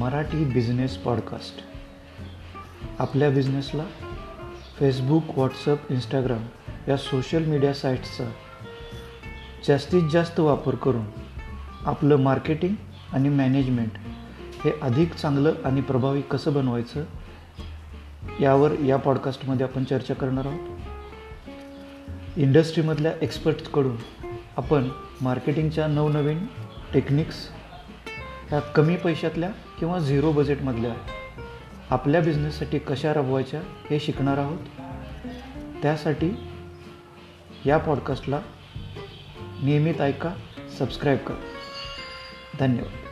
Marathi business podcast आपल्या बिझनेसला Facebook WhatsApp Instagram या सोशल मीडिया साईट्सचा जास्तीत जास्त वापर करून आपलं मार्केटिंग आणि मॅनेजमेंट हे अधिक चांगलं आणि प्रभावी कसं बनवायचं यावर या पॉडकास्टमध्ये आपण चर्चा करणार आहोत. इंडस्ट्रीमधल्या एक्सपर्ट्सकडून आपण मार्केटिंगच्या नवनवीन टेक्निक्स ह्या कमी पैशातल्या किंवा झिरो बजेटमधल्या आपल्या बिझनेससाठी कशा राबवायच्या हे शिकणार आहोत? त्यासाठी या पॉडकास्टला नियमित ऐका सबस्क्राईब करा. धन्यवाद.